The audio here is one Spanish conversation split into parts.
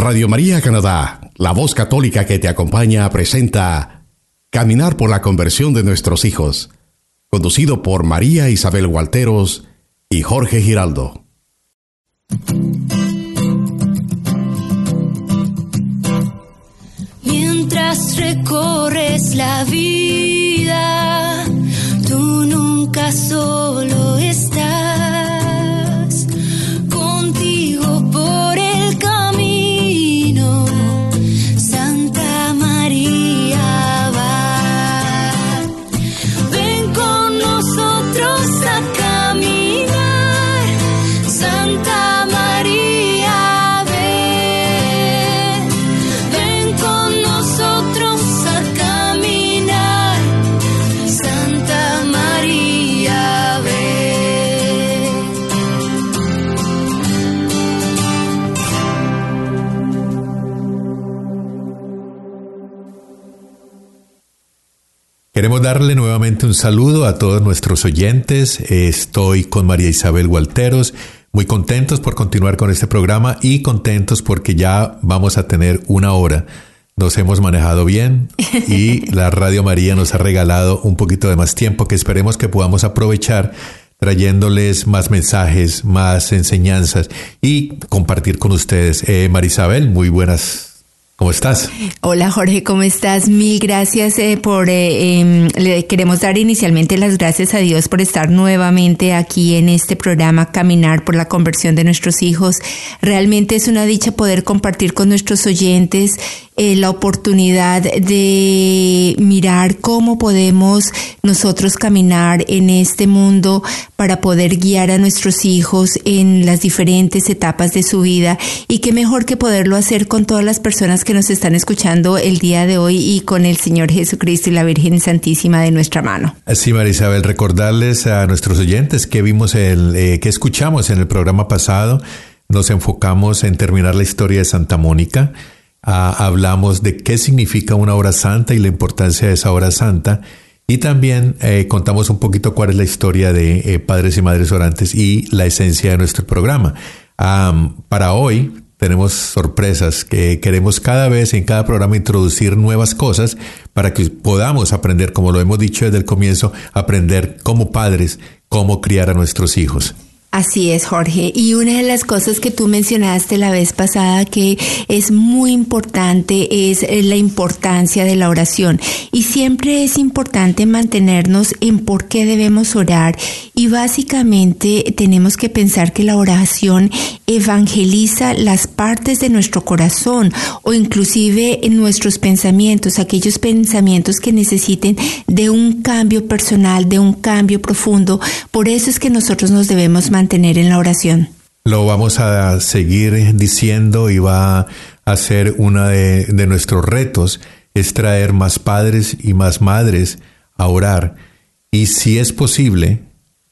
Radio María Canadá, la voz católica que te acompaña, presenta Caminar por la conversión de nuestros hijos, conducido por María Isabel Gualteros y Jorge Giraldo. Mientras recorres la vida, tú nunca solo estás Queremos darle nuevamente un saludo a todos nuestros oyentes. Estoy con María Isabel Gualteros, muy contentos por continuar con este programa y contentos porque ya vamos a tener una hora. Nos hemos manejado bien y la Radio María nos ha regalado un poquito de más tiempo que esperemos que podamos aprovechar trayéndoles más mensajes, más enseñanzas y compartir con ustedes. Eh, María Isabel, muy buenas. ¿Cómo estás? Hola Jorge, ¿cómo estás? Mil gracias eh, por... eh, em, le queremos dar inicialmente las gracias a Dios por estar nuevamente aquí en este programa Caminar por la conversión de nuestros hijos. Realmente es una dicha poder compartir con nuestros oyentes eh, la oportunidad de mirar cómo podemos nosotros caminar en este mundo para poder guiar a nuestros hijos en las diferentes etapas de su vida y qué mejor que poderlo hacer con todas las personas que nos están escuchando el día de hoy y con el Señor Jesucristo y la Virgen Santísima de nuestra mano. Sí, María Isabel, recordarles a nuestros oyentes que vimos el, eh, que escuchamos en el programa pasado. Nos enfocamos en terminar la historia de Santa Mónica. Ah, hablamos de qué significa una hora santa y la importancia de esa hora santa. Y también eh, contamos un poquito cuál es la historia de eh, padres y madres orantes y la esencia de nuestro programa. Am, para hoy tenemos sorpresas que queremos cada vez en cada programa introducir nuevas cosas para que podamos aprender, como lo hemos dicho desde el comienzo, aprender como padres cómo criar a nuestros hijos. Así es, Jorge. Y una de las cosas que tú mencionaste la vez pasada que es muy importante es eh, la importancia de la oración. Y siempre es importante mantenernos en por qué debemos orar. Y básicamente tenemos que pensar que la oración evangeliza las partes de nuestro corazón o inclusive en nuestros pensamientos, aquellos pensamientos que necesiten de un cambio personal, de un cambio profundo. Por eso es que nosotros nos debemos mantener en la oración. Lo vamos a seguir diciendo y va a ser uno de, nuestros retos, es traer más padres y más madres a orar. Y si es posible,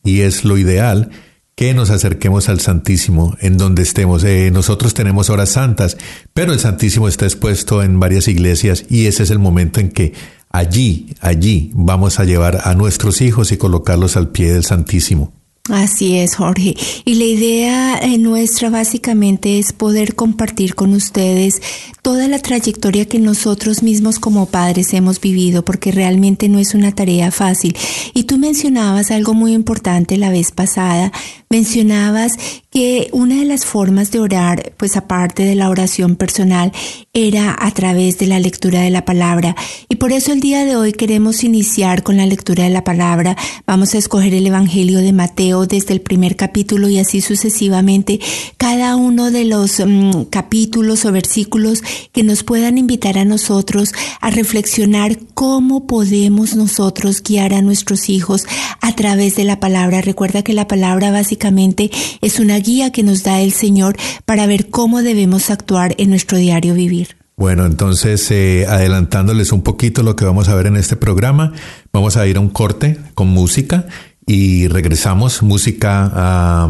y es lo ideal, que nos acerquemos al Santísimo en donde estemos. Eh, nosotros tenemos horas santas, pero el Santísimo está expuesto en varias iglesias y ese es el momento en que allí, allí vamos a llevar a nuestros hijos y colocarlos al pie del Santísimo. Así es, Jorge. Y la idea eh, nuestra básicamente es poder compartir con ustedes toda la trayectoria que nosotros mismos como padres hemos vivido, porque realmente no es una tarea fácil. Y tú mencionabas algo muy importante la vez pasada, mencionabas que una de las formas de orar, pues aparte de la oración personal, era a través de la lectura de la palabra. Y por eso el día de hoy queremos iniciar con la lectura de la palabra. Vamos a escoger el Evangelio de Mateo desde el primer capítulo y así sucesivamente, cada uno de los mm, capítulos o versículos que nos puedan invitar a nosotros a reflexionar cómo podemos nosotros guiar a nuestros hijos a través de la palabra. Recuerda que la palabra básicamente es una guía que nos da el Señor para ver cómo debemos actuar en nuestro diario vivir. Bueno, entonces, eh, adelantándoles un poquito lo que vamos a ver en este programa, vamos a ir a un corte con música y regresamos. Música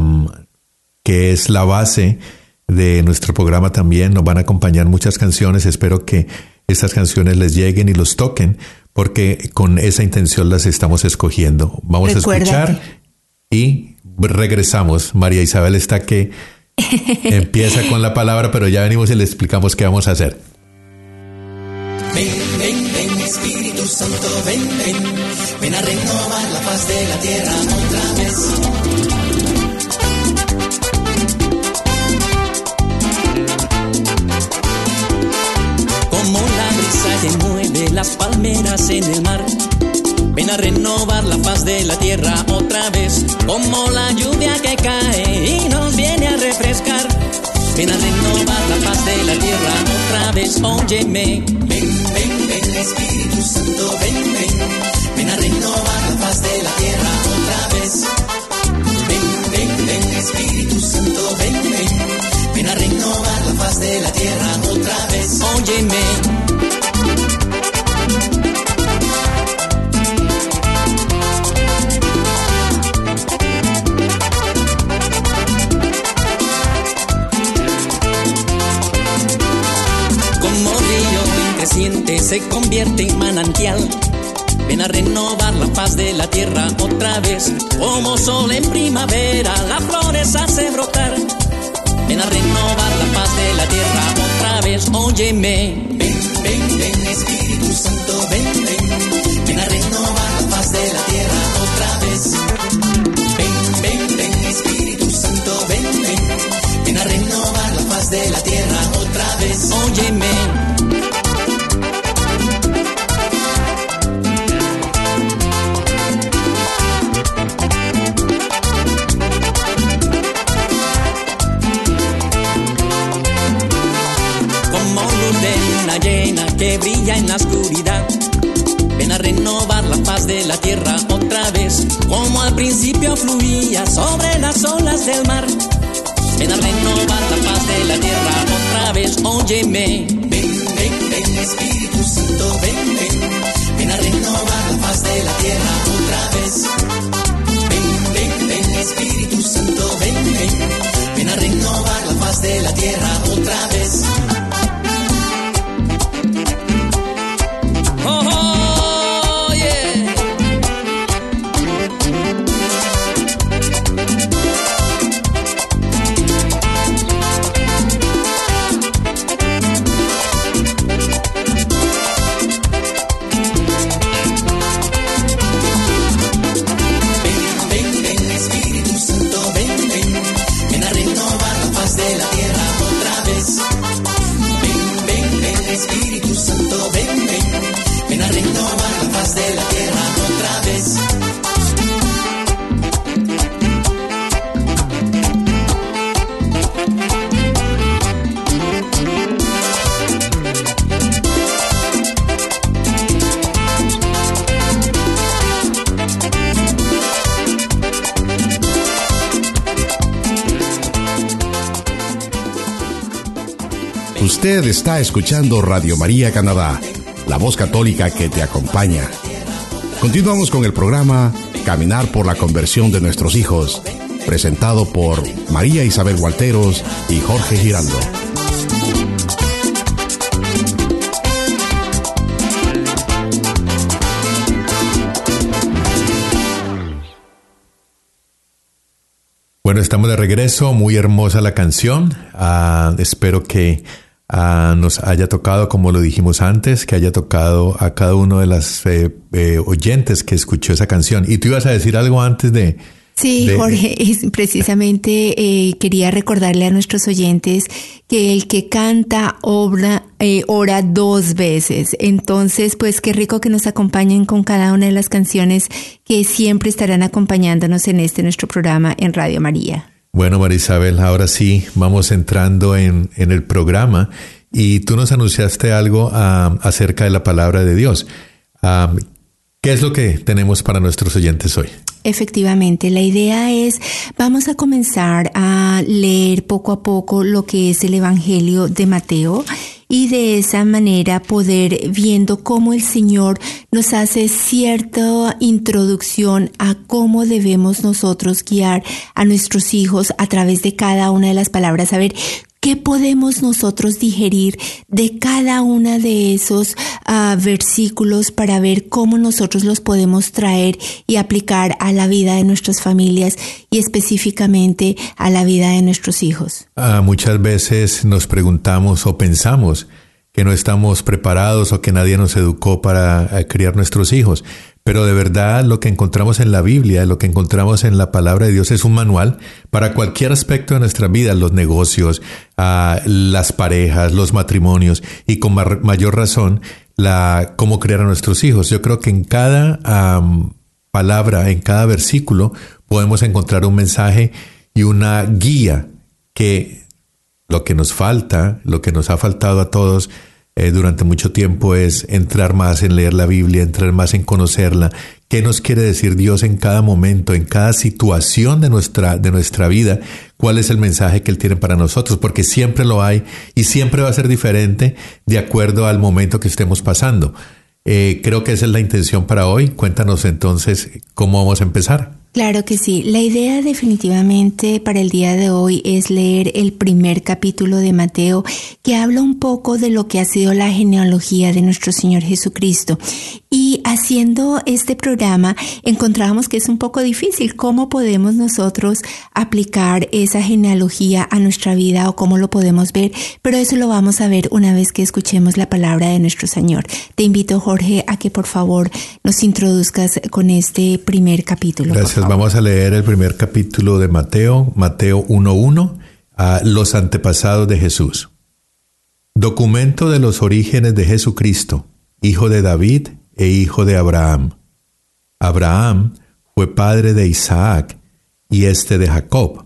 que es la base de nuestro programa también. Nos van a acompañar muchas canciones. Espero que estas canciones les lleguen y los toquen, porque con esa intención las estamos escogiendo. Vamos a escuchar y regresamos. María Isabel está que Empieza con la palabra, pero ya venimos y le explicamos qué vamos a hacer. Ven, ven, ven, Espíritu Santo, ven, ven, ven a renovar la paz de la tierra otra vez. Como la brisa que mueve las palmeras en el mar. Ven a renovar la paz de la tierra otra vez, como la lluvia que cae y nos viene a refrescar. Ven a renovar la paz de la tierra otra vez, óyeme. Ven, ven, ven, Espíritu Santo, ven, ven. Tierra otra vez. Ven, ven, ven, Espíritu Santo, ven, ven. Ven a renovar la paz de la tierra otra vez, óyeme. Se convierte en manantial. Ven a renovar la paz de la tierra otra vez. Como sol en primavera, las flores hace brotar. Ven a renovar la paz de la tierra otra vez. Óyeme. Ven, ven, ven, Espíritu Santo, ven. Óyeme. Ven, ven, ven, Espíritu Santo, ven, ven. Ven a renovar la paz de la tierra Usted está escuchando Radio María Canadá, la voz católica que te acompaña. Continuamos con el programa Caminar por la conversión de nuestros hijos, presentado por María Isabel Gualteros y Jorge Giraldo. Bueno, estamos de regreso, muy hermosa la canción. Ah, espero que nos haya tocado, como lo dijimos antes, que haya tocado a cada uno de las eh, eh, oyentes que escuchó esa canción. Y tú ibas a decir algo antes de... Sí, de- Jorge, precisamente eh, quería recordarle a nuestros oyentes que el que canta obra, eh, ora dos veces. Entonces, pues qué rico que nos acompañen con cada una de las canciones que siempre estarán acompañándonos en este nuestro programa en Radio María. Bueno, María Isabel, ahora sí vamos entrando en, en el programa y tú nos anunciaste algo ah, acerca de la palabra de Dios. Ah, ¿Qué es lo que tenemos para nuestros oyentes hoy? Efectivamente, la idea es, vamos a comenzar a leer poco a poco lo que es el Evangelio de Mateo y de esa manera poder viendo cómo el Señor nos hace cierta introducción a cómo debemos nosotros guiar a nuestros hijos a través de cada una de las palabras. A ver, ¿Qué podemos nosotros digerir de cada una de esos uh, versículos para ver cómo nosotros los podemos traer y aplicar a la vida de nuestras familias y específicamente a la vida de nuestros hijos? Uh, muchas veces nos preguntamos o pensamos que no estamos preparados o que nadie nos educó para uh, criar nuestros hijos. Pero de verdad lo que encontramos en la Biblia, lo que encontramos en la palabra de Dios es un manual para cualquier aspecto de nuestra vida, los negocios, uh, las parejas, los matrimonios y con mayor razón la cómo criar a nuestros hijos. Yo creo que en cada um, palabra, en cada versículo podemos encontrar un mensaje y una guía que lo que nos falta, lo que nos ha faltado a todos eh, durante mucho tiempo es entrar más en leer la Biblia, entrar más en conocerla. ¿Qué nos quiere decir Dios en cada momento, en cada situación de nuestra, de nuestra vida? ¿Cuál es el mensaje que Él tiene para nosotros? Porque siempre lo hay y siempre va a ser diferente de acuerdo al momento que estemos pasando. Eh, creo que esa es la intención para hoy. Cuéntanos entonces cómo vamos a empezar. Claro que sí. La idea definitivamente para el día de hoy es leer el primer capítulo de Mateo que habla un poco de lo que ha sido la genealogía de nuestro Señor Jesucristo. Y haciendo este programa encontramos que es un poco difícil cómo podemos nosotros aplicar esa genealogía a nuestra vida o cómo lo podemos ver, pero eso lo vamos a ver una vez que escuchemos la palabra de nuestro Señor. Te invito Jorge a que por favor nos introduzcas con este primer capítulo. Gracias. Vamos a leer el primer capítulo de Mateo, Mateo 1.1, a los antepasados de Jesús. Documento de los orígenes de Jesucristo, hijo de David e hijo de Abraham. Abraham fue padre de Isaac y este de Jacob.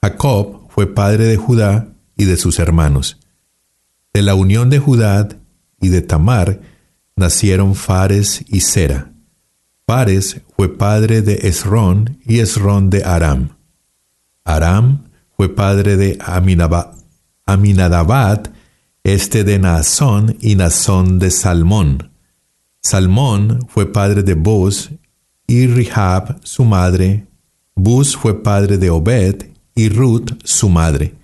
Jacob fue padre de Judá y de sus hermanos. De la unión de Judá y de Tamar nacieron Fares y Sera. Pares fue padre de Esrón y Esrón de Aram. Aram fue padre de Aminadabad, este de Naasón y Naasón de Salmón. Salmón fue padre de Buz y Rihab su madre. Buz fue padre de Obed y Ruth su madre.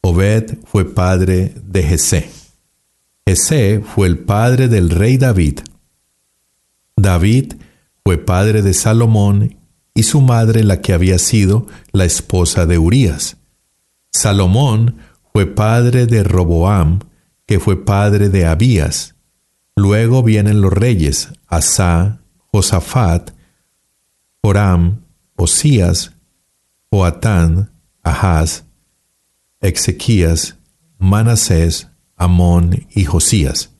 Obed fue padre de Jesé. Jesé fue el padre del rey David. David fue padre de Salomón y su madre la que había sido la esposa de Urías. Salomón fue padre de Roboam, que fue padre de Abías. Luego vienen los reyes, Asa, Josafat, Joram, Osías, Joatán, Ahaz, Ezequías, Manasés, Amón y Josías.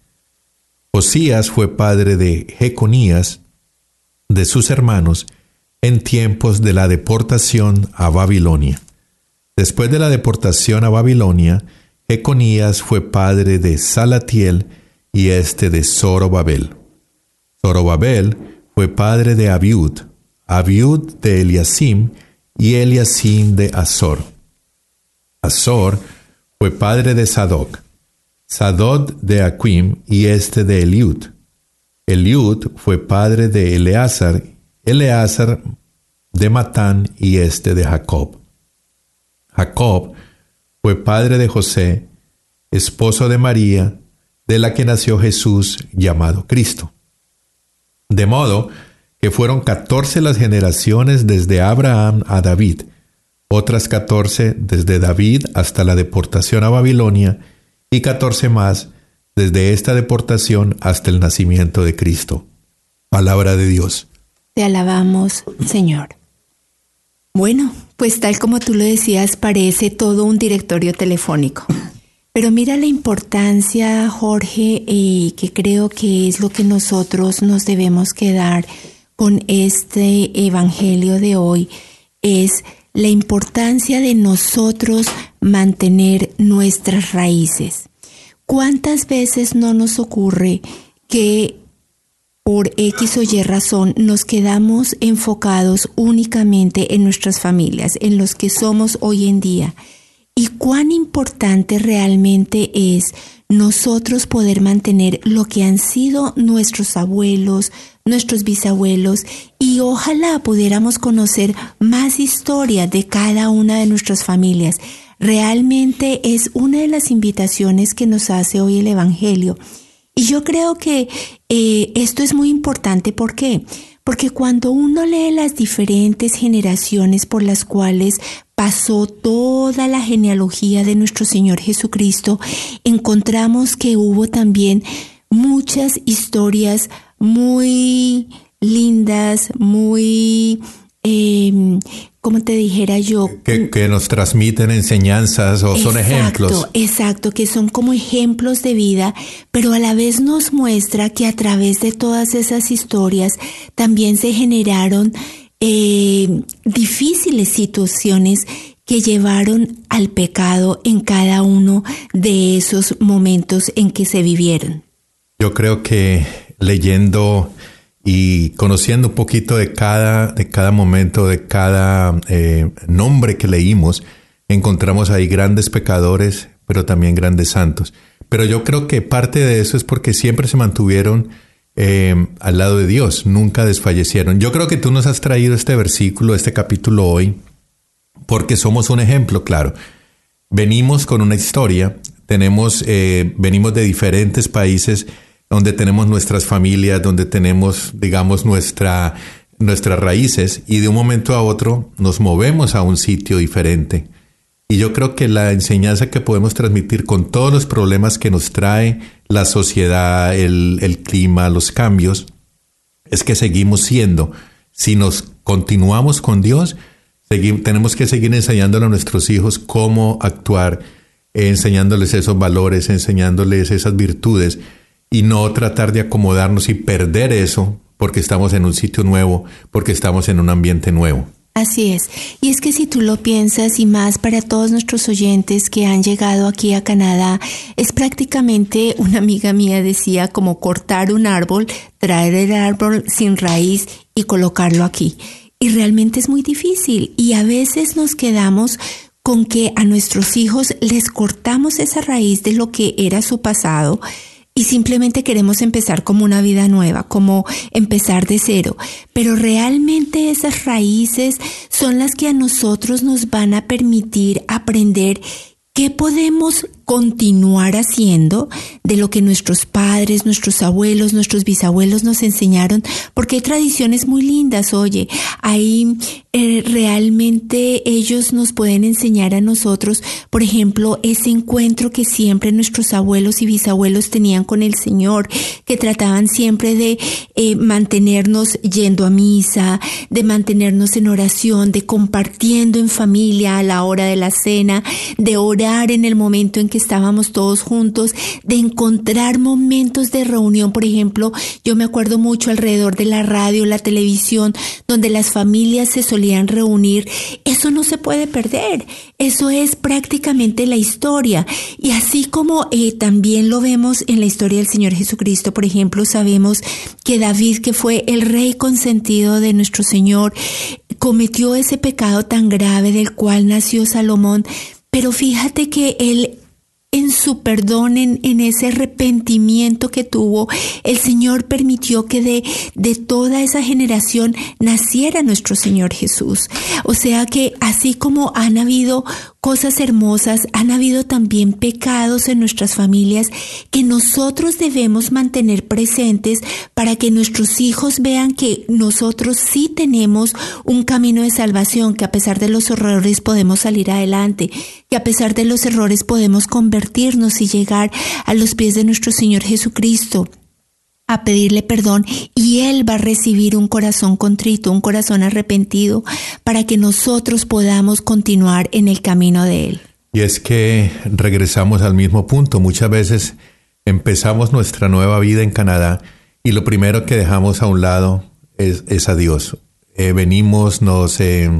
Josías fue padre de Jeconías, de sus hermanos en tiempos de la deportación a Babilonia. Después de la deportación a Babilonia, Econías fue padre de Salatiel y este de Zorobabel. Zorobabel fue padre de Abiud, Abiud de Eliasim y Eliasim de Azor. Azor fue padre de Sadoc, Sadod de Aquim y este de Eliud. Eliud fue padre de Eleazar, Eleazar de Matán y este de Jacob. Jacob fue padre de José, esposo de María, de la que nació Jesús llamado Cristo. De modo que fueron catorce las generaciones desde Abraham a David, otras catorce desde David hasta la deportación a Babilonia, y catorce más desde esta deportación hasta el nacimiento de Cristo. Palabra de Dios. Te alabamos, Señor. Bueno, pues tal como tú lo decías, parece todo un directorio telefónico. Pero mira la importancia, Jorge, y que creo que es lo que nosotros nos debemos quedar con este Evangelio de hoy, es la importancia de nosotros mantener nuestras raíces. ¿Cuántas veces no nos ocurre que por X o Y razón nos quedamos enfocados únicamente en nuestras familias, en los que somos hoy en día? ¿Y cuán importante realmente es nosotros poder mantener lo que han sido nuestros abuelos, nuestros bisabuelos y ojalá pudiéramos conocer más historia de cada una de nuestras familias? Realmente es una de las invitaciones que nos hace hoy el Evangelio. Y yo creo que eh, esto es muy importante. ¿Por qué? Porque cuando uno lee las diferentes generaciones por las cuales pasó toda la genealogía de nuestro Señor Jesucristo, encontramos que hubo también muchas historias muy lindas, muy, eh, como te dijera yo. Que, que, nos transmiten enseñanzas o exacto, son ejemplos. Exacto, que son como ejemplos de vida, pero a la vez nos muestra que a través de todas esas historias también se generaron eh, difíciles situaciones que llevaron al pecado en cada uno de esos momentos en que se vivieron. Yo creo que leyendo y conociendo un poquito de cada, de cada momento, de cada eh, nombre que leímos, encontramos ahí grandes pecadores, pero también grandes santos. Pero yo creo que parte de eso es porque siempre se mantuvieron eh, al lado de Dios, nunca desfallecieron. Yo creo que tú nos has traído este versículo, este capítulo hoy, porque somos un ejemplo, claro. Venimos con una historia, tenemos, eh, venimos de diferentes países donde tenemos nuestras familias, donde tenemos, digamos, nuestra, nuestras raíces y de un momento a otro nos movemos a un sitio diferente. Y yo creo que la enseñanza que podemos transmitir con todos los problemas que nos trae la sociedad, el, el clima, los cambios, es que seguimos siendo, si nos continuamos con Dios, tenemos que seguir enseñándole a nuestros hijos cómo actuar, enseñándoles esos valores, enseñándoles esas virtudes y no tratar de acomodarnos y perder eso porque estamos en un sitio nuevo, porque estamos en un ambiente nuevo. Así es. Y es que si tú lo piensas y más para todos nuestros oyentes que han llegado aquí a Canadá, es prácticamente, una amiga mía decía, como cortar un árbol, traer el árbol sin raíz y colocarlo aquí. Y realmente es muy difícil. Y a veces nos quedamos con que a nuestros hijos les cortamos esa raíz de lo que era su pasado y simplemente queremos empezar como una vida nueva, como empezar de cero. Pero realmente esas raíces son las que a nosotros nos van a permitir aprender qué podemos continuar haciendo de lo que nuestros padres, nuestros abuelos, nuestros bisabuelos nos enseñaron, porque hay tradiciones muy lindas, oye, ahí eh, realmente ellos nos pueden enseñar a nosotros, por ejemplo, ese encuentro que siempre nuestros abuelos y bisabuelos tenían con el Señor, que trataban siempre de eh, mantenernos yendo a misa, de mantenernos en oración, de compartiendo en familia a la hora de la cena, de orar en el momento en que estábamos todos juntos, de encontrar momentos de reunión, por ejemplo, yo me acuerdo mucho alrededor de la radio, la televisión, donde las familias se solían reunir, eso no se puede perder, eso es prácticamente la historia. Y así como eh, también lo vemos en la historia del Señor Jesucristo, por ejemplo, sabemos que David, que fue el rey consentido de nuestro Señor, cometió ese pecado tan grave del cual nació Salomón, pero fíjate que él en su perdón, en, ese arrepentimiento que tuvo, el Señor permitió que de, de toda esa generación naciera nuestro Señor Jesús. O sea que así como han habido cosas hermosas, han habido también pecados en nuestras familias que nosotros debemos mantener presentes para que nuestros hijos vean que nosotros sí tenemos un camino de salvación, que a pesar de los errores podemos salir adelante, que a pesar de los errores podemos convertirnos y llegar a los pies de nuestro Señor Jesucristo a pedirle perdón y Él va a recibir un corazón contrito, un corazón arrepentido, para que nosotros podamos continuar en el camino de Él. Y es que regresamos al mismo punto. Muchas veces empezamos nuestra nueva vida en Canadá y lo primero que dejamos a un lado es, es a Dios. Eh, venimos, nos eh,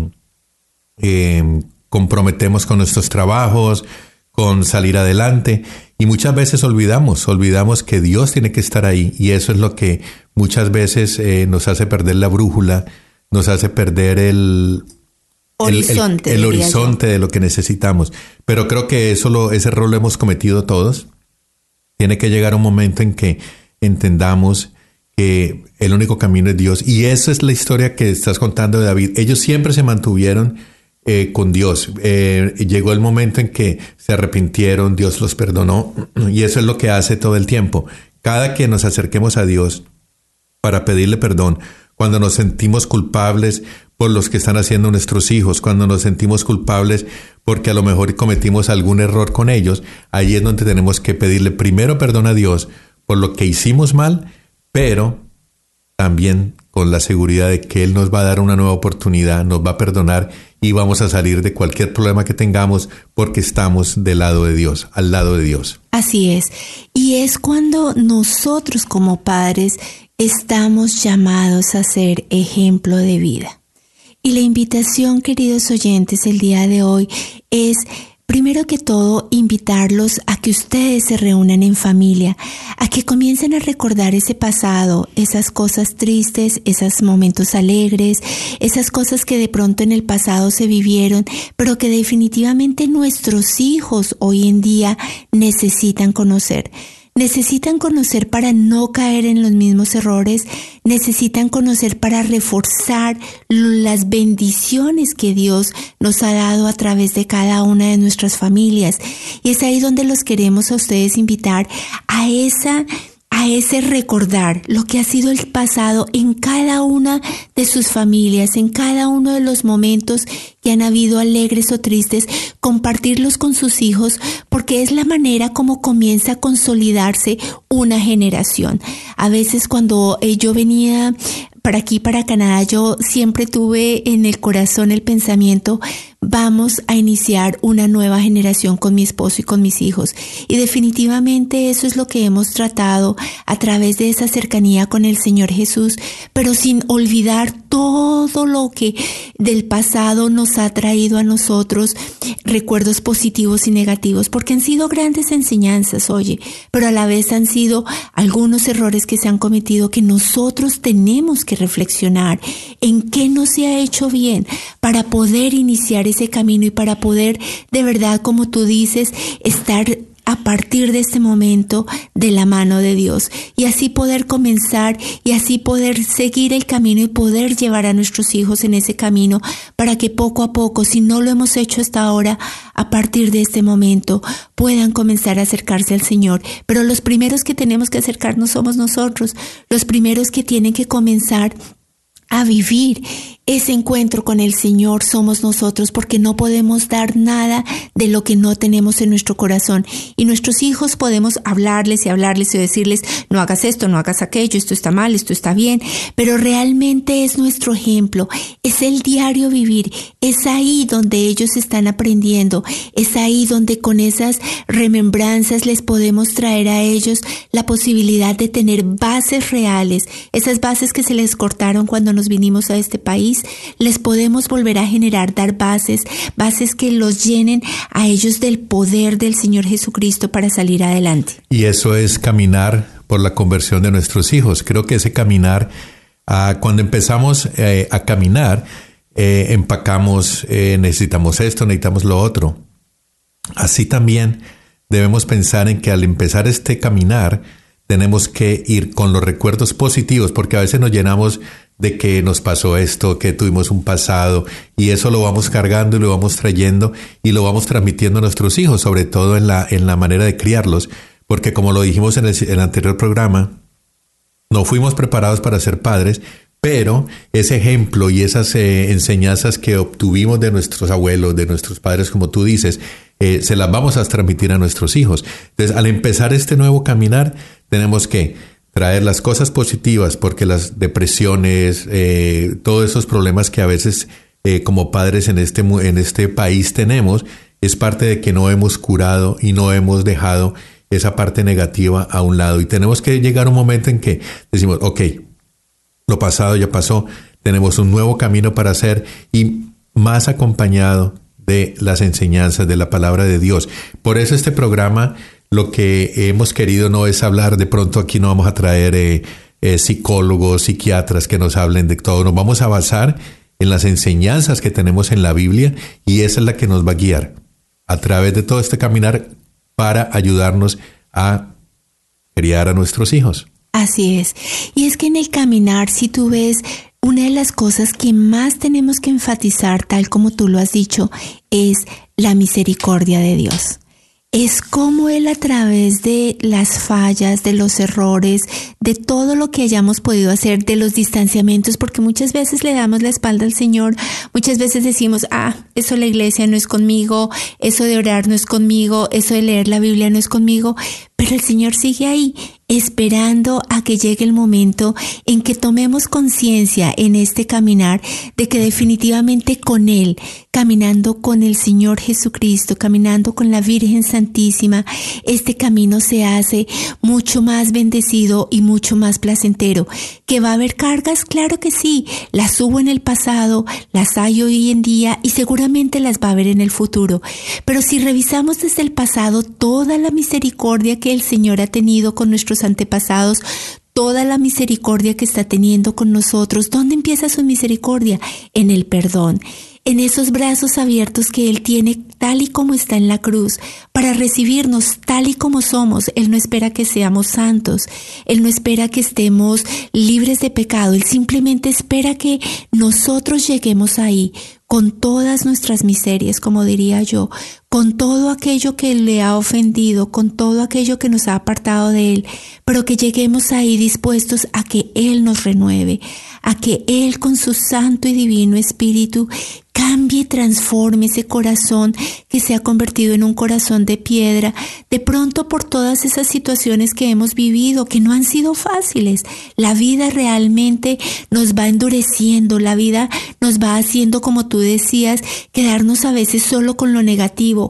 eh, comprometemos con nuestros trabajos, con salir adelante y muchas veces olvidamos, olvidamos que Dios tiene que estar ahí y eso es lo que muchas veces eh, nos hace perder la brújula, nos hace perder el horizonte, el, el, el horizonte de lo que necesitamos. Pero creo que eso lo, ese rol lo hemos cometido todos. Tiene que llegar un momento en que entendamos que el único camino es Dios y esa es la historia que estás contando de David. Ellos siempre se mantuvieron eh, con Dios. Eh, llegó el momento en que se arrepintieron, Dios los perdonó y eso es lo que hace todo el tiempo. Cada que nos acerquemos a Dios para pedirle perdón, cuando nos sentimos culpables por los que están haciendo nuestros hijos, cuando nos sentimos culpables porque a lo mejor cometimos algún error con ellos, ahí es donde tenemos que pedirle primero perdón a Dios por lo que hicimos mal, pero también con la seguridad de que Él nos va a dar una nueva oportunidad, nos va a perdonar y vamos a salir de cualquier problema que tengamos porque estamos del lado de Dios, al lado de Dios. Así es. Y es cuando nosotros como padres estamos llamados a ser ejemplo de vida. Y la invitación, queridos oyentes, el día de hoy es Primero que todo, invitarlos a que ustedes se reúnan en familia, a que comiencen a recordar ese pasado, esas cosas tristes, esos momentos alegres, esas cosas que de pronto en el pasado se vivieron, pero que definitivamente nuestros hijos hoy en día necesitan conocer. Necesitan conocer para no caer en los mismos errores, necesitan conocer para reforzar las bendiciones que Dios nos ha dado a través de cada una de nuestras familias. Y es ahí donde los queremos a ustedes invitar a esa a ese recordar lo que ha sido el pasado en cada una de sus familias, en cada uno de los momentos que han habido alegres o tristes, compartirlos con sus hijos, porque es la manera como comienza a consolidarse una generación. A veces cuando eh, yo venía para aquí, para Canadá, yo siempre tuve en el corazón el pensamiento, vamos a iniciar una nueva generación con mi esposo y con mis hijos. Y definitivamente eso es lo que hemos tratado a través de esa cercanía con el Señor Jesús, pero sin olvidar todo lo que del pasado nos ha traído a nosotros, recuerdos positivos y negativos, porque han sido grandes enseñanzas, oye, pero a la vez han sido algunos errores que se han cometido que nosotros tenemos que reflexionar en qué no se ha hecho bien para poder iniciar ese camino y para poder de verdad, como tú dices, estar a partir de este momento de la mano de Dios y así poder comenzar y así poder seguir el camino y poder llevar a nuestros hijos en ese camino para que poco a poco, si no lo hemos hecho hasta ahora, a partir de este momento puedan comenzar a acercarse al Señor. Pero los primeros que tenemos que acercarnos somos nosotros, los primeros que tienen que comenzar a vivir ese encuentro con el Señor somos nosotros porque no podemos dar nada de lo que no tenemos en nuestro corazón. Y nuestros hijos podemos hablarles y hablarles y decirles, no hagas esto, no hagas aquello, esto está mal, esto está bien, pero realmente es nuestro ejemplo, es el diario vivir, es ahí donde ellos están aprendiendo, es ahí donde con esas remembranzas les podemos traer a ellos la posibilidad de tener bases reales, esas bases que se les cortaron cuando nos vinimos a este país les podemos volver a generar, dar bases, bases que los llenen a ellos del poder del Señor Jesucristo para salir adelante. Y eso es caminar por la conversión de nuestros hijos. Creo que ese caminar, ah, cuando empezamos eh, a caminar, eh, empacamos, eh, necesitamos esto, necesitamos lo otro. Así también debemos pensar en que al empezar este caminar, tenemos que ir con los recuerdos positivos, porque a veces nos llenamos de que nos pasó esto, que tuvimos un pasado, y eso lo vamos cargando y lo vamos trayendo y lo vamos transmitiendo a nuestros hijos, sobre todo en la, en la manera de criarlos, porque como lo dijimos en el, anterior programa, no fuimos preparados para ser padres, pero ese ejemplo y esas eh, enseñanzas que obtuvimos de nuestros abuelos, de nuestros padres, como tú dices, eh, se las vamos a transmitir a nuestros hijos. Entonces, al empezar este nuevo caminar, tenemos que traer las cosas positivas, porque las depresiones, eh, todos esos problemas que a veces eh, como padres en este, en este país tenemos, es parte de que no hemos curado y no hemos dejado esa parte negativa a un lado. Y tenemos que llegar a un momento en que decimos, ok, lo pasado ya pasó, tenemos un nuevo camino para hacer y más acompañado de las enseñanzas de la palabra de Dios. Por eso este programa lo que hemos querido no es hablar, de pronto aquí no vamos a traer eh, eh, psicólogos, psiquiatras que nos hablen de todo, nos vamos a basar en las enseñanzas que tenemos en la Biblia y esa es la que nos va a guiar a través de todo este caminar para ayudarnos a criar a nuestros hijos. Así es. Y es que en el caminar, si tú ves una de las cosas que más tenemos que enfatizar, tal como tú lo has dicho, es la misericordia de Dios es como Él a través de las fallas, de los errores, de todo lo que hayamos podido hacer, de los distanciamientos, porque muchas veces le damos la espalda al Señor, muchas veces decimos, ah, eso la iglesia no es conmigo, eso de orar no es conmigo, eso de leer la Biblia no es conmigo, pero el Señor sigue ahí esperando a que llegue el momento en que tomemos conciencia en este caminar de que definitivamente con Él, caminando con el Señor Jesucristo, caminando con la Virgen Santísima, este camino se hace mucho más bendecido y mucho más placentero. ¿Que va a haber cargas? Claro que sí, las hubo en el pasado, las hay hoy en día y seguramente las va a haber en el futuro. Pero si revisamos desde el pasado toda la misericordia que el Señor ha tenido con nuestros antepasados, toda la misericordia que está teniendo con nosotros. ¿Dónde empieza su misericordia? En el perdón en esos brazos abiertos que Él tiene tal y como está en la cruz, para recibirnos tal y como somos. Él no espera que seamos santos, Él no espera que estemos libres de pecado, Él simplemente espera que nosotros lleguemos ahí con todas nuestras miserias, como diría yo, con todo aquello que le ha ofendido, con todo aquello que nos ha apartado de Él, pero que lleguemos ahí dispuestos a que Él nos renueve, a que Él con su santo y divino Espíritu cambie y transforme ese corazón que se ha convertido en un corazón de piedra, de pronto por todas esas situaciones que hemos vivido, que no han sido fáciles. La vida realmente nos va endureciendo, la vida nos va haciendo, como tú decías, quedarnos a veces solo con lo negativo.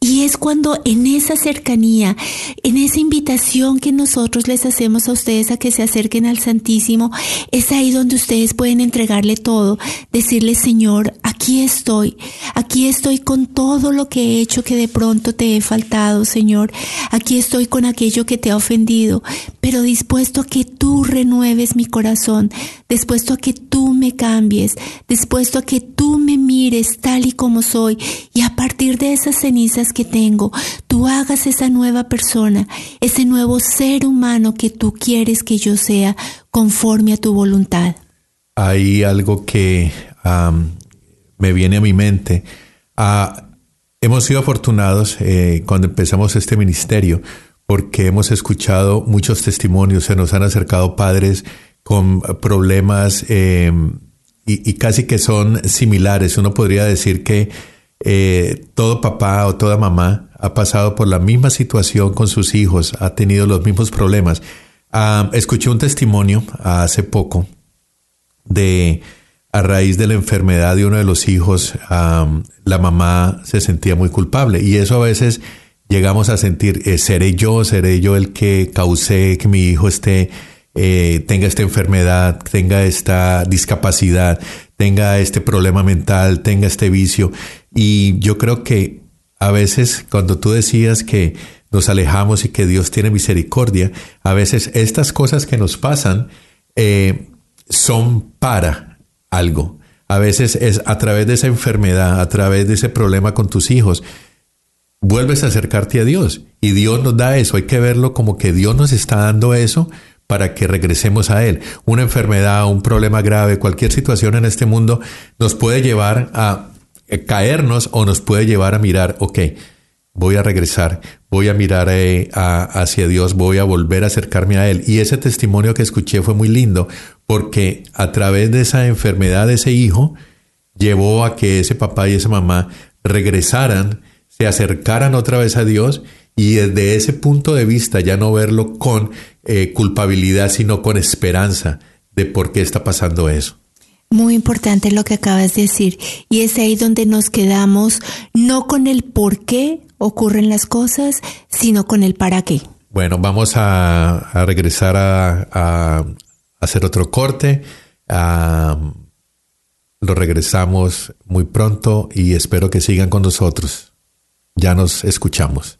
Y es cuando en esa cercanía, en esa invitación que nosotros les hacemos a ustedes a que se acerquen al Santísimo, es ahí donde ustedes pueden entregarle todo, decirle, Señor, aquí estoy, aquí estoy con todo lo que he hecho que de pronto te he faltado, Señor, aquí estoy con aquello que te ha ofendido, pero dispuesto a que tú renueves mi corazón, dispuesto a que tú me cambies, dispuesto a que tú mires tal y como soy y a partir de esas cenizas que tengo, tú hagas esa nueva persona, ese nuevo ser humano que tú quieres que yo sea conforme a tu voluntad. Hay algo que me viene a mi mente. Ah, hemos sido afortunados eh, cuando empezamos este ministerio porque hemos escuchado muchos testimonios, se nos han acercado padres con problemas y, casi que son similares. Uno podría decir que eh, todo papá o toda mamá ha pasado por la misma situación con sus hijos, ha tenido los mismos problemas. Ah, escuché un testimonio hace poco de a raíz de la enfermedad de uno de los hijos, la mamá se sentía muy culpable y eso a veces llegamos a sentir, eh, seré yo, seré yo el que causé que mi hijo esté, eh, tenga esta enfermedad, tenga esta discapacidad, tenga este problema mental, tenga este vicio. Y yo creo que a veces cuando tú decías que nos alejamos y que Dios tiene misericordia, a veces estas cosas que nos pasan eh, son para algo. A veces es a través de esa enfermedad, a través de ese problema con tus hijos, vuelves a acercarte a Dios y Dios nos da eso. Hay que verlo como que Dios nos está dando eso para que regresemos a Él. Una enfermedad, un problema grave, cualquier situación en este mundo nos puede llevar a caernos o nos puede llevar a mirar, ok, voy a regresar, voy a mirar eh, hacia Dios, voy a volver a acercarme a Él. Y ese testimonio que escuché fue muy lindo porque a través de esa enfermedad de ese hijo, llevó a que ese papá y esa mamá regresaran, se acercaran otra vez a Dios y desde ese punto de vista ya no verlo con eh, culpabilidad, sino con esperanza de por qué está pasando eso. Muy importante lo que acabas de decir. Y es ahí donde nos quedamos, no con el por qué ocurren las cosas, sino con el para qué. Bueno, vamos a, regresar a, hacer otro corte. lo regresamos muy pronto y espero que sigan con nosotros. Ya nos escuchamos.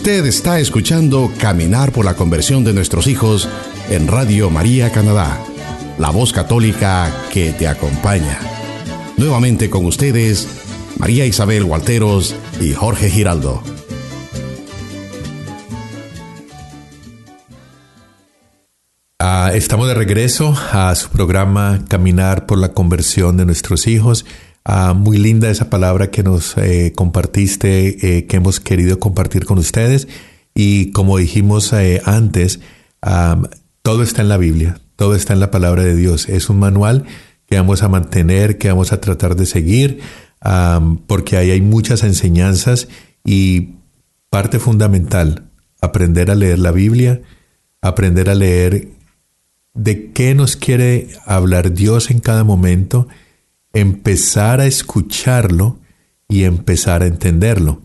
Usted está escuchando Caminar por la conversión de nuestros hijos en Radio María Canadá, la voz católica que te acompaña. Nuevamente con ustedes, María Isabel Walteros y Jorge Giraldo. Ah, estamos de regreso a su programa Caminar por la conversión de nuestros hijos. Ah, muy linda esa palabra que nos eh, compartiste, eh, que hemos querido compartir con ustedes. Y como dijimos eh, antes, todo está en la Biblia, todo está en la palabra de Dios. Es un manual que vamos a mantener, que vamos a tratar de seguir, porque ahí hay muchas enseñanzas y parte fundamental, aprender a leer la Biblia, aprender a leer de qué nos quiere hablar Dios en cada momento, empezar a escucharlo y empezar a entenderlo.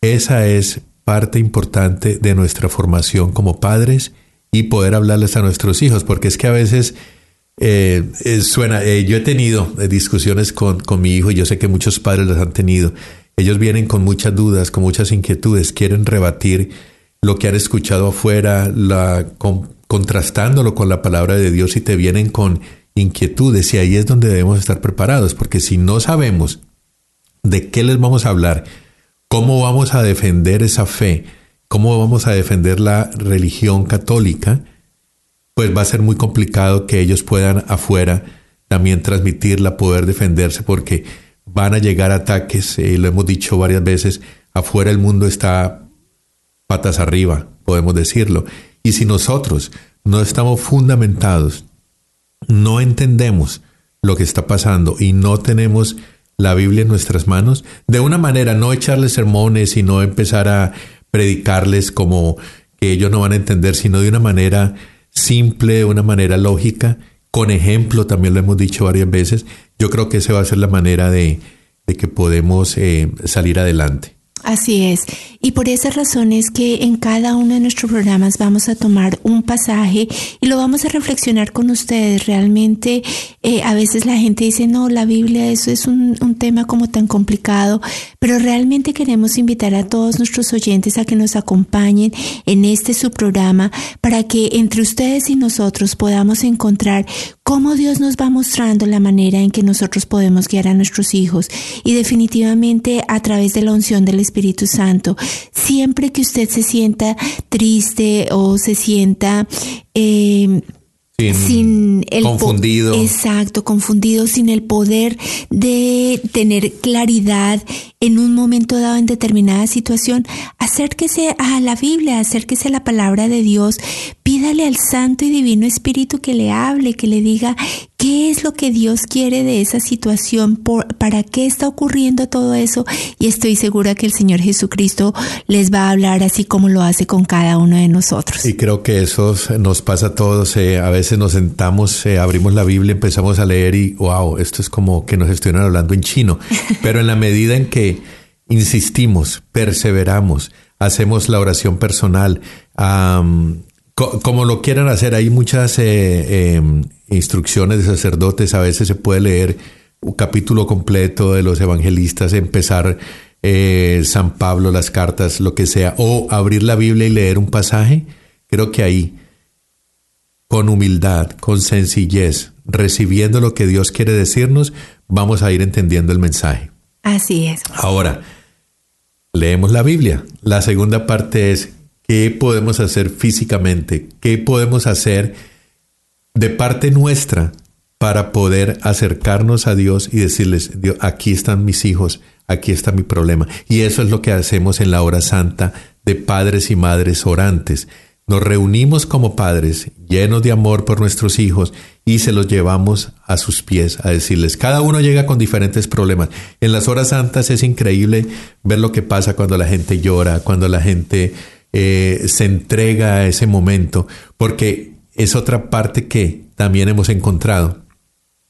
Esa es parte importante de nuestra formación como padres y poder hablarles a nuestros hijos, porque es que a veces eh, eh, suena, eh, yo he tenido discusiones con, con, mi hijo y yo sé que muchos padres las han tenido. Ellos vienen con muchas dudas, con muchas inquietudes, quieren rebatir lo que han escuchado afuera, contrastándolo con la palabra de Dios y te vienen con inquietudes y ahí es donde debemos estar preparados, porque si no sabemos de qué les vamos a hablar, cómo vamos a defender esa fe, cómo vamos a defender la religión católica, pues va a ser muy complicado que ellos puedan afuera también transmitirla, poder defenderse, porque van a llegar ataques, eh, lo hemos dicho varias veces, afuera el mundo está patas arriba, podemos decirlo, y si nosotros no estamos fundamentados, no entendemos lo que está pasando y no tenemos la Biblia en nuestras manos, de una manera, no echarles sermones y no empezar a predicarles como que ellos no van a entender, sino de una manera simple, de una manera lógica, con ejemplo, también lo hemos dicho varias veces, yo creo que esa va a ser la manera de, que podemos eh, salir adelante. Así es. Y por esas razones que en cada uno de nuestros programas vamos a tomar un pasaje y lo vamos a reflexionar con ustedes. Realmente eh, a veces la gente dice, no, la Biblia, eso es un, un tema como tan complicado, pero realmente queremos invitar a todos nuestros oyentes a que nos acompañen en este su programa para que entre ustedes y nosotros podamos encontrar cómo Dios nos va mostrando la manera en que nosotros podemos guiar a nuestros hijos y definitivamente a través de la unción del Espíritu Santo. Siempre que usted se sienta triste o se sienta... Eh, sin, el confundido. Exacto, confundido, sin el poder de tener claridad en un momento dado en determinada situación, acérquese a la Biblia, acérquese a la palabra de Dios, pídale al Santo y Divino Espíritu que le hable, que le diga qué es lo que Dios quiere de esa situación, por, para qué está ocurriendo todo eso y estoy segura que el Señor Jesucristo les va a hablar así como lo hace con cada uno de nosotros. Y creo que eso nos pasa a todos, eh, a veces nos sentamos, eh, abrimos la Biblia, empezamos a leer y wow, esto es como que nos estuvieran hablando en chino, pero en la medida en que insistimos, perseveramos, hacemos la oración personal, como lo quieran hacer, hay muchas eh, em, instrucciones de sacerdotes, a veces se puede leer un capítulo completo de los evangelistas, empezar eh, San Pablo, las cartas, lo que sea, o abrir la Biblia y leer un pasaje, creo que ahí, con humildad, con sencillez, recibiendo lo que Dios quiere decirnos, vamos a ir entendiendo el mensaje. Así es. Ahora, leemos la Biblia. La segunda parte es, ¿qué podemos hacer físicamente? ¿Qué podemos hacer? de parte nuestra para poder acercarnos a Dios y decirles, Dios, aquí están mis hijos, aquí está mi problema. Y eso es lo que hacemos en la hora santa de padres y madres orantes. Nos reunimos como padres llenos de amor por nuestros hijos y se los llevamos a sus pies a decirles, cada uno llega con diferentes problemas. En las horas santas es increíble ver lo que pasa cuando la gente llora, cuando la gente eh, se entrega a ese momento, porque es otra parte que también hemos encontrado.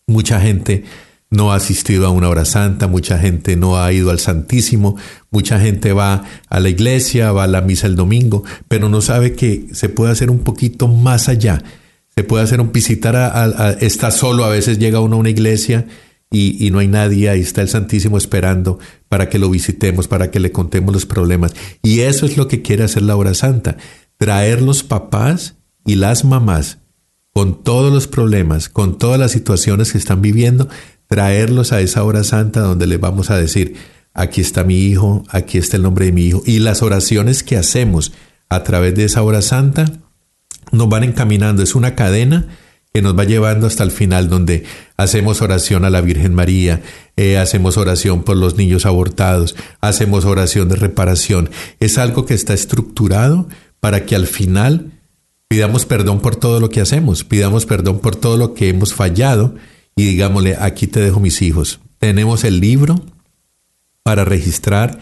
Mucha gente no ha asistido a una hora santa, mucha gente no ha ido al Santísimo, mucha gente va a la iglesia, va a la misa el domingo, pero no sabe que se puede hacer un poquito más allá. Se puede hacer un visitar a, está solo, a veces llega uno a una iglesia y, y no hay nadie, ahí está el Santísimo esperando para que lo visitemos, para que le contemos los problemas. Y eso es lo que quiere hacer la hora santa, traer los papás y las mamás con todos los problemas, con todas las situaciones que están viviendo, traerlos a esa hora santa donde les vamos a decir, aquí está mi hijo, aquí está el nombre de mi hijo. Y las oraciones que hacemos a través de esa hora santa nos van encaminando, es una cadena que nos va llevando hasta el final donde hacemos oración a la Virgen María, eh, hacemos oración por los niños abortados, hacemos oración de reparación. Es algo que está estructurado para que al final pidamos perdón por todo lo que hacemos, pidamos perdón por todo lo que hemos fallado y digámosle, aquí te dejo mis hijos. Tenemos el libro para registrar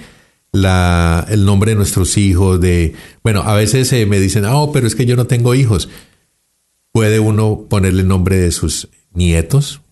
la, el nombre de nuestros hijos, de, bueno, a veces eh, me dicen, oh, pero es que yo no tengo hijos. Puede uno ponerle el nombre de sus nietos,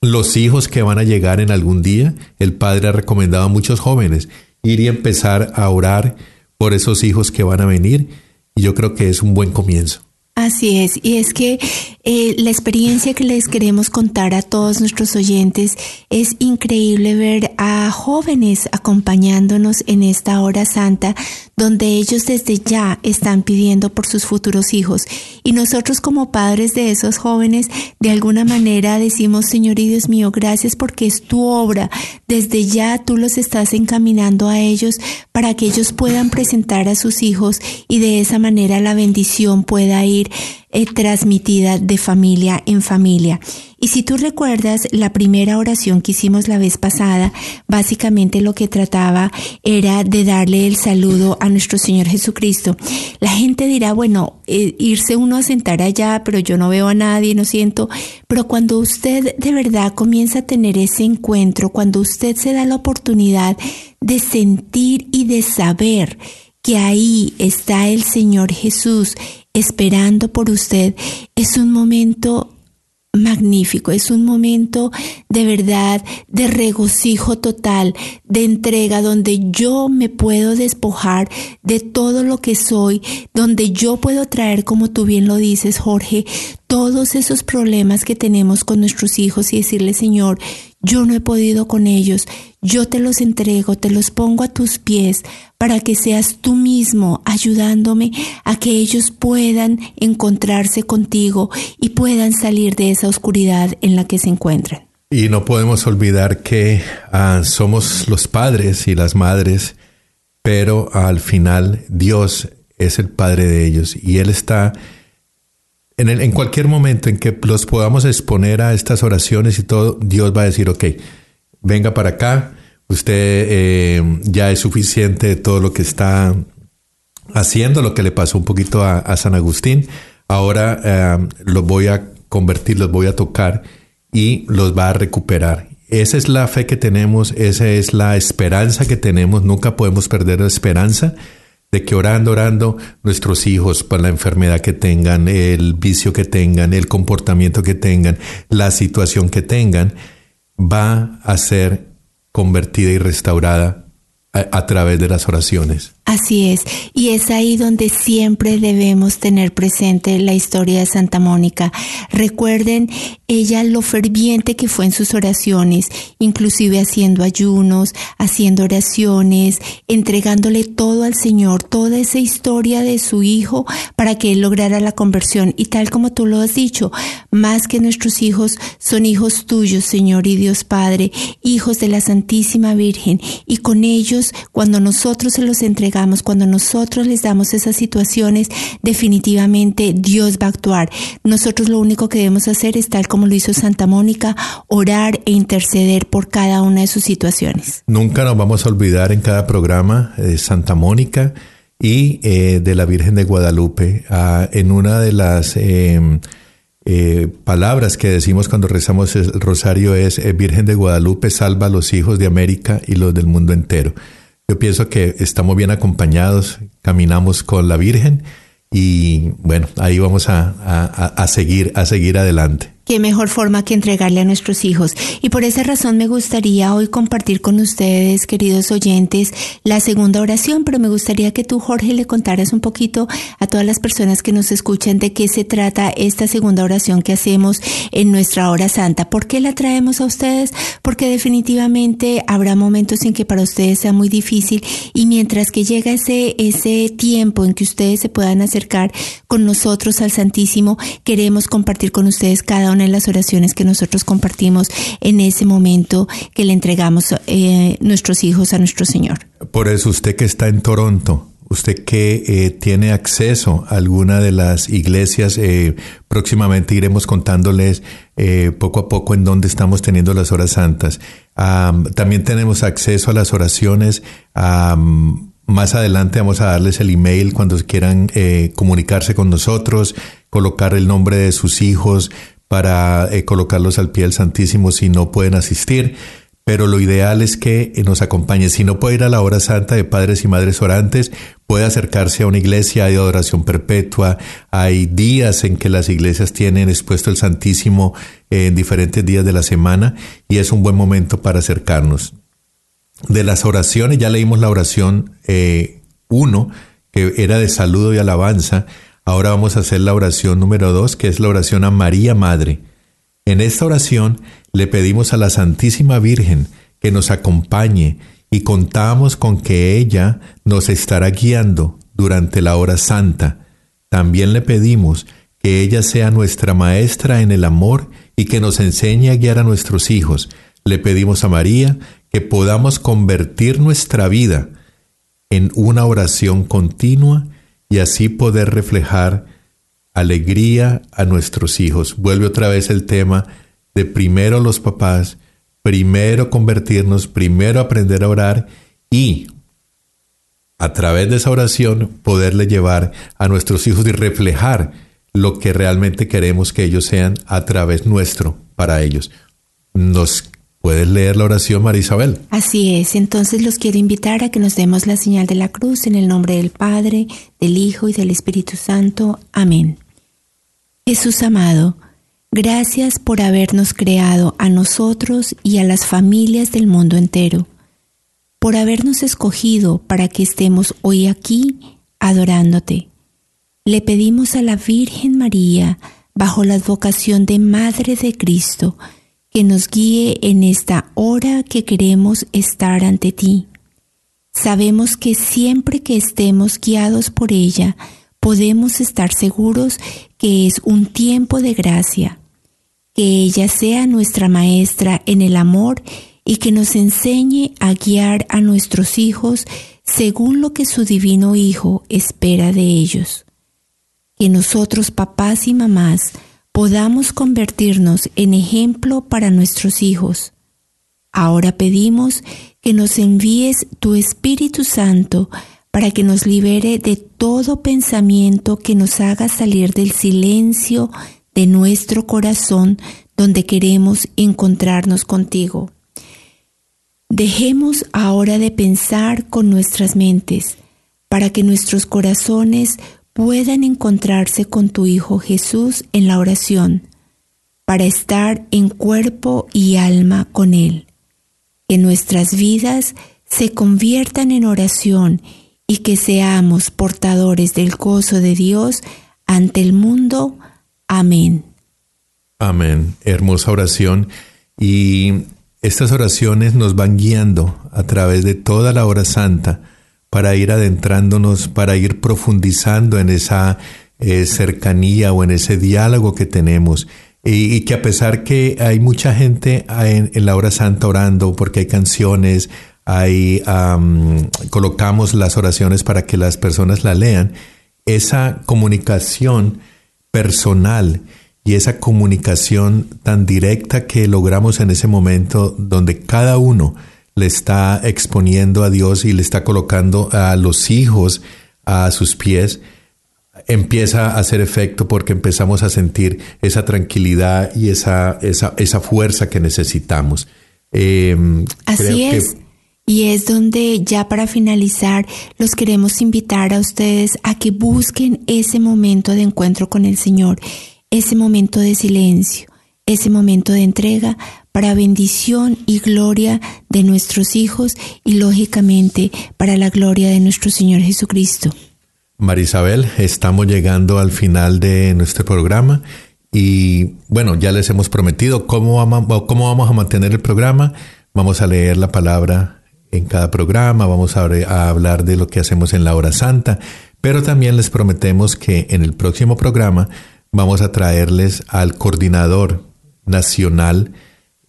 los hijos que van a llegar en algún día. El padre ha recomendado a muchos jóvenes ir y empezar a orar por esos hijos que van a venir. Y yo creo que es un buen comienzo. Así es, y es que eh, la experiencia que les queremos contar a todos nuestros oyentes es increíble ver a jóvenes acompañándonos en esta hora santa, donde ellos desde ya están pidiendo por sus futuros hijos. Y nosotros como padres de esos jóvenes, de alguna manera decimos, Señor y Dios mío, gracias porque es tu obra. Desde ya tú los estás encaminando a ellos para que ellos puedan presentar a sus hijos y de esa manera la bendición pueda ir eh, transmitida de familia en familia. Y si tú recuerdas la primera oración que hicimos la vez pasada, básicamente lo que trataba era de darle el saludo a nuestro Señor Jesucristo. La gente dirá, bueno, eh, irse uno a sentar allá, pero yo no veo a nadie, no siento. Pero cuando usted de verdad comienza a tener ese encuentro, cuando usted se da la oportunidad de sentir y de saber que ahí está el Señor Jesús esperando por usted, es un momento magnífico, es un momento de verdad, de regocijo total, de entrega, donde yo me puedo despojar de todo lo que soy, donde yo puedo traer, como tú bien lo dices, Jorge, todos esos problemas que tenemos con nuestros hijos y decirle, Señor, yo no he podido con ellos, yo te los entrego, te los pongo a tus pies para que seas tú mismo ayudándome a que ellos puedan encontrarse contigo y puedan salir de esa oscuridad en la que se encuentran. Y no podemos olvidar que ah, somos los padres y las madres, pero al final Dios es el Padre de ellos y Él está en, el, en cualquier momento en que los podamos exponer a estas oraciones y todo, Dios va a decir, ok, venga para acá, usted eh, ya es suficiente de todo lo que está haciendo, lo que le pasó un poquito a, San Agustín, ahora eh, los voy a convertir, los voy a tocar y los va a recuperar. Esa es la fe que tenemos, esa es la esperanza que tenemos, nunca podemos perder la esperanza de que orando, orando, nuestros hijos, por la enfermedad que tengan, el vicio que tengan, el comportamiento que tengan, la situación que tengan, va a ser convertida y restaurada a, través de las oraciones. Así es, y es ahí donde siempre debemos tener presente la historia de Santa Mónica. Recuerden ella lo ferviente que fue en sus oraciones, inclusive haciendo ayunos, haciendo oraciones, entregándole todo al Señor, toda esa historia de su hijo para que él lograra la conversión. Y tal como tú lo has dicho, más que nuestros hijos son hijos tuyos, Señor y Dios Padre, hijos de la Santísima Virgen, y con ellos, cuando nosotros se los entregamos, cuando nosotros les damos esas situaciones, definitivamente Dios va a actuar. Nosotros lo único que debemos hacer es, tal como lo hizo Santa Mónica, orar e interceder por cada una de sus situaciones. Nunca nos vamos a olvidar en cada programa de Santa Mónica y eh, de la Virgen de Guadalupe. Ah, en una de las em, eh, palabras que decimos cuando rezamos el rosario es eh, Virgen de Guadalupe, salva a los hijos de América y los del mundo entero. Yo pienso que estamos bien acompañados, caminamos con la Virgen y bueno, ahí vamos a, seguir, a seguir adelante. Qué mejor forma que entregarle a nuestros hijos. Y por esa razón me gustaría hoy compartir con ustedes, queridos oyentes, la segunda oración, pero me gustaría que tú, Jorge, le contaras un poquito a todas las personas que nos escuchan de qué se trata esta segunda oración que hacemos en nuestra hora santa. ¿Por qué la traemos a ustedes? Porque definitivamente habrá momentos en que para ustedes sea muy difícil y mientras que llega ese, ese tiempo en que ustedes se puedan acercar con nosotros al Santísimo, queremos compartir con ustedes cada una en las oraciones que nosotros compartimos en ese momento que le entregamos eh, nuestros hijos a nuestro Señor. Por eso usted que está en Toronto, usted que eh, tiene acceso a alguna de las iglesias, eh, próximamente iremos contándoles poco a poco en dónde estamos teniendo las horas santas. también tenemos acceso a las oraciones. más adelante vamos a darles el email cuando quieran comunicarse con nosotros, colocar el nombre de sus hijos, para eh, colocarlos al pie del Santísimo si no pueden asistir. Pero lo ideal es que eh, nos acompañe. Si no puede ir a la hora santa de padres y madres orantes, puede acercarse a una iglesia de adoración perpetua. Hay días en que las iglesias tienen expuesto el Santísimo en diferentes días de la semana y es un buen momento para acercarnos. De las oraciones, ya leímos la oración 1, eh, que era de saludo y alabanza. Ahora vamos a hacer la oración número dos, que es la oración a María Madre. En esta oración le pedimos a la Santísima Virgen que nos acompañe y contamos con que ella nos estará guiando durante la hora santa. También le pedimos que ella sea nuestra maestra en el amor y que nos enseñe a guiar a nuestros hijos. Le pedimos a María que podamos convertir nuestra vida en una oración continua y así poder reflejar alegría a nuestros hijos. Vuelve otra vez el tema de primero los papás, primero convertirnos, primero aprender a orar y a través de esa oración poderle llevar a nuestros hijos y reflejar lo que realmente queremos que ellos sean a través nuestro para ellos. Nos Puedes leer la oración, María Isabel. Así es, entonces los quiero invitar a que nos demos la señal de la cruz en el nombre del Padre, del Hijo y del Espíritu Santo. Amén. Jesús amado, gracias por habernos creado a nosotros y a las familias del mundo entero, por habernos escogido para que estemos hoy aquí adorándote. Le pedimos a la Virgen María, bajo la advocación de Madre de Cristo, que nos guíe en esta hora que queremos estar ante ti. Sabemos que siempre que estemos guiados por ella, podemos estar seguros que es un tiempo de gracia, que ella sea nuestra maestra en el amor y que nos enseñe a guiar a nuestros hijos según lo que su divino Hijo espera de ellos. Que nosotros, papás y mamás, podamos convertirnos en ejemplo para nuestros hijos. Ahora pedimos que nos envíes tu Espíritu Santo para que nos libere de todo pensamiento que nos haga salir del silencio de nuestro corazón donde queremos encontrarnos contigo. Dejemos ahora de pensar con nuestras mentes para que nuestros corazones puedan encontrarse con tu Hijo Jesús en la oración, para estar en cuerpo y alma con Él. Que nuestras vidas se conviertan en oración y que seamos portadores del gozo de Dios ante el mundo. Amén. Amén. Hermosa oración. Y estas oraciones nos van guiando a través de toda la hora santa para ir adentrándonos, para ir profundizando en esa eh, cercanía o en ese diálogo que tenemos. Y, que a pesar que hay mucha gente en, la hora santa orando porque hay canciones, hay, colocamos las oraciones para que las personas la lean, esa comunicación personal y esa comunicación tan directa que logramos en ese momento donde cada uno le está exponiendo a Dios y le está colocando a los hijos a sus pies, empieza a hacer efecto porque empezamos a sentir esa tranquilidad y esa, esa, esa fuerza que necesitamos. Em, Así es. Y es donde ya para finalizar los queremos invitar a ustedes a que busquen ese momento de encuentro con el Señor, ese momento de silencio ese momento de entrega para bendición y gloria de nuestros hijos y lógicamente para la gloria de nuestro Señor Jesucristo. Marisabel, estamos llegando al final de nuestro programa y bueno, ya les hemos prometido cómo vamos, cómo vamos a mantener el programa. Vamos a leer la palabra en cada programa, vamos a, a hablar de lo que hacemos en la hora santa, pero también les prometemos que en el próximo programa vamos a traerles al coordinador nacional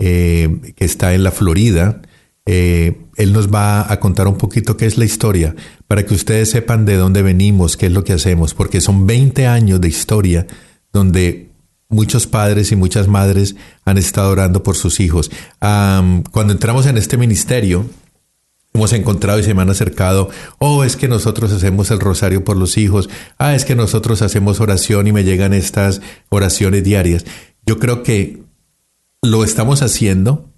eh, que está en la Florida. Eh, él nos va a contar un poquito qué es la historia, para que ustedes sepan de dónde venimos, qué es lo que hacemos, porque son 20 años de historia donde muchos padres y muchas madres han estado orando por sus hijos. cuando entramos en este ministerio, hemos encontrado y se me han acercado, oh, es que nosotros hacemos el rosario por los hijos, ah, es que nosotros hacemos oración y me llegan estas oraciones diarias. Yo creo que lo estamos haciendo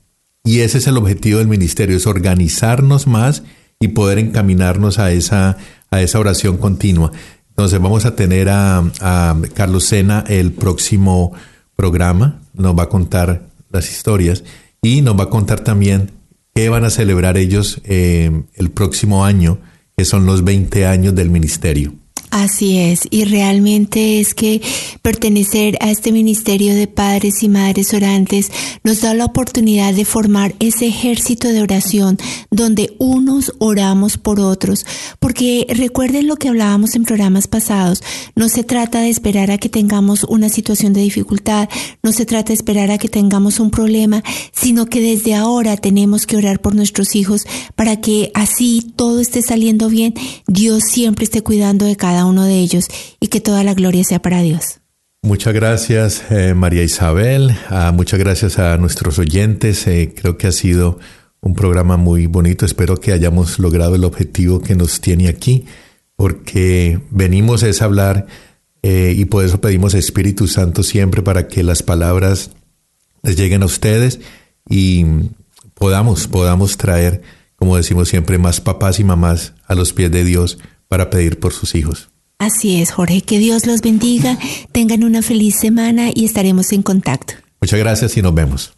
y ese es el objetivo del ministerio, es organizarnos más y poder encaminarnos a esa, a esa oración continua. Entonces vamos a tener a, Carlos Sena el próximo programa, nos va a contar las historias y nos va a contar también qué van a celebrar ellos eh, el próximo año, que son los 20 años del ministerio. Así es, y realmente es que pertenecer a este ministerio de padres y madres orantes nos da la oportunidad de formar ese ejército de oración donde unos oramos por otros, porque recuerden lo que hablábamos en programas pasados, no se trata de esperar a que tengamos una situación de dificultad, no se trata de esperar a que tengamos un problema, sino que desde ahora tenemos que orar por nuestros hijos para que así todo esté saliendo bien, Dios siempre esté cuidando de uno de ellos y que toda la gloria sea para Dios. Muchas gracias, eh, María Isabel. Ah, muchas gracias a nuestros oyentes. Eh, creo que ha sido un programa muy bonito. Espero que hayamos logrado el objetivo que nos tiene aquí, porque venimos es hablar eh, y por eso pedimos Espíritu Santo siempre para que las palabras les lleguen a ustedes y podamos, podamos traer, como decimos siempre, más papás y mamás a los pies de Dios para pedir por sus hijos. Así es, Jorge. Que Dios los bendiga, tengan una feliz semana y estaremos en contacto. Muchas gracias y nos vemos.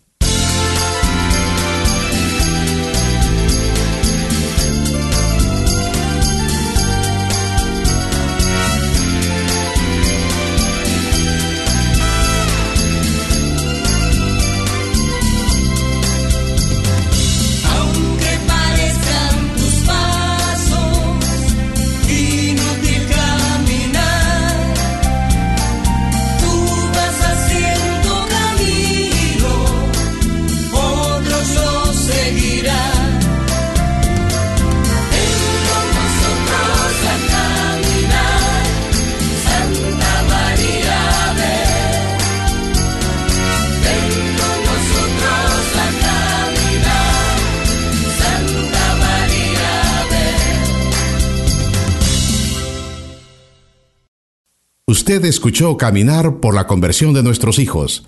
Usted escuchó Caminar por la conversión de nuestros hijos,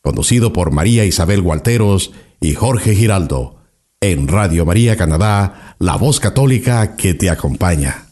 conducido por María Isabel Gualteros y Jorge Giraldo, en Radio María Canadá, la voz católica que te acompaña.